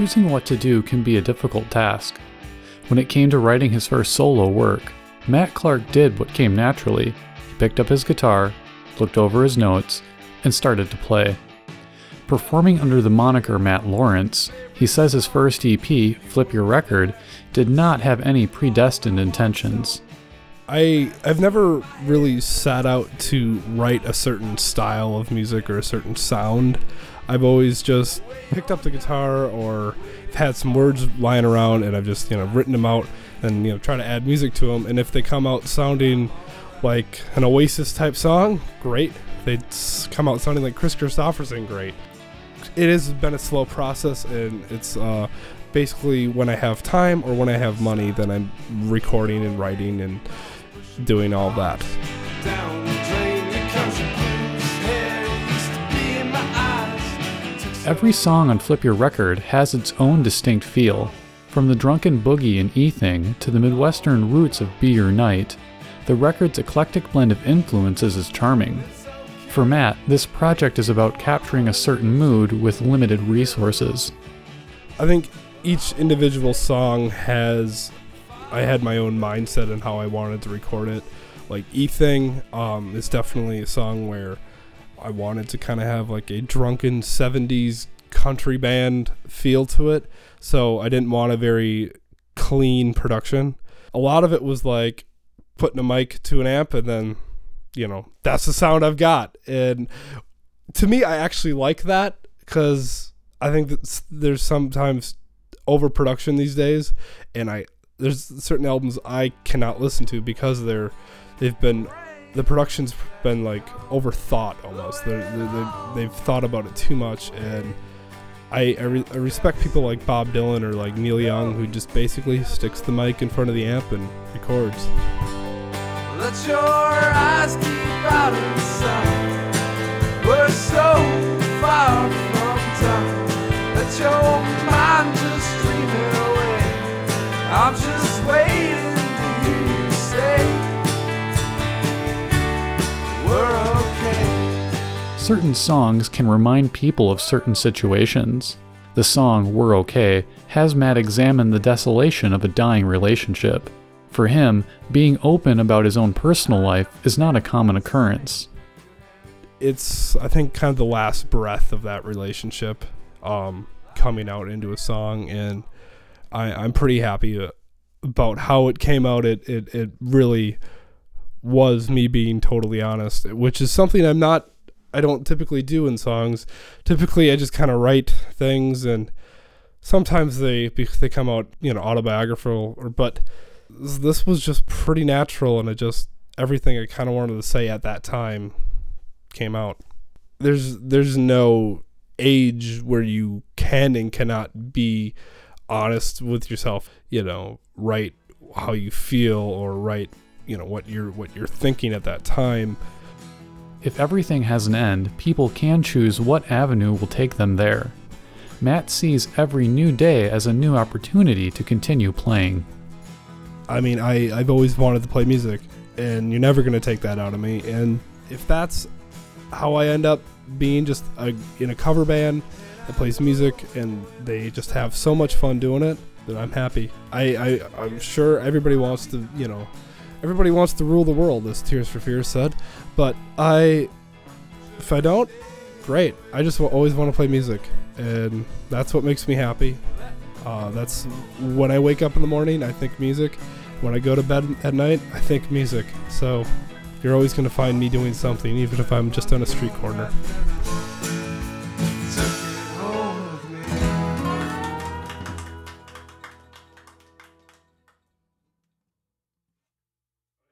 choosing what to do can be a difficult task. When it came to writing his first solo work, Matt Clark did what came naturally. He picked up his guitar, looked over his notes, and started to play. Performing under the moniker Matt Lawrence, he says his first EP, Flip Your Record, did not have any predestined intentions. I I've never really sat out to write a certain style of music or a certain sound. I've always just picked up the guitar or had some words lying around and I've just you know written them out and you know try to add music to them. And if they come out sounding like an Oasis type song, great. If they come out sounding like Kris Kristofferson, great. It has been a slow process and it's uh, basically when I have time or when I have money, then I'm recording and writing and doing all that. Every song on Flip Your Record has its own distinct feel. From the drunken boogie and E Thing to the Midwestern roots of Be Your Night, the record's eclectic blend of influences is charming. For Matt, this project is about capturing a certain mood with limited resources. I think each individual song has I had my own mindset and how I wanted to record it. Like E Thing um, is definitely a song where I wanted to kind of have like a drunken 70s country band feel to it. So I didn't want a very clean production. A lot of it was like putting a mic to an amp and then, you know, that's the sound I've got. And to me, I actually like that because I think that there's sometimes overproduction these days. And I, there's certain albums I cannot listen to because they're they've been the production's been like overthought almost. They're, they're, they've thought about it too much, and I I, re- I, respect people like Bob Dylan or like Neil Young who just basically sticks the mic in front of the amp and records. I'm just waiting to hear you say we're okay. Certain songs can remind people of certain situations. The song We're Okay has Matt examine the desolation of a dying relationship. For him, being open about his own personal life is not a common occurrence. It's, I think, kind of the last breath of that relationship um, coming out into a song, and I, I'm pretty happy about how it came out. It it, it really was me being totally honest, which is something I'm not. I don't typically do in songs. Typically, I just kind of write things, and sometimes they they come out you know autobiographical. Or but this was just pretty natural, and it just everything I kind of wanted to say at that time came out. There's there's no age where you can and cannot be honest with yourself, you know, write how you feel or write, you know, what you're what you're thinking at that time. If everything has an end, people can choose what avenue will take them there. Matt sees every new day as a new opportunity to continue playing. I mean, I, I've always wanted to play music, and you're never going to take that out of me. And if that's how I end up being just a, in a cover band that plays music and they just have so much fun doing it that I'm happy. I, I I'm sure everybody wants to you know everybody wants to rule the world as Tears for Fears said, but I if I don't, great. I just always want to play music and that's what makes me happy. Uh, that's when I wake up in the morning. I think music. When I go to bed at night, I think music. So you're always going to find me doing something, even if I'm just on a street corner.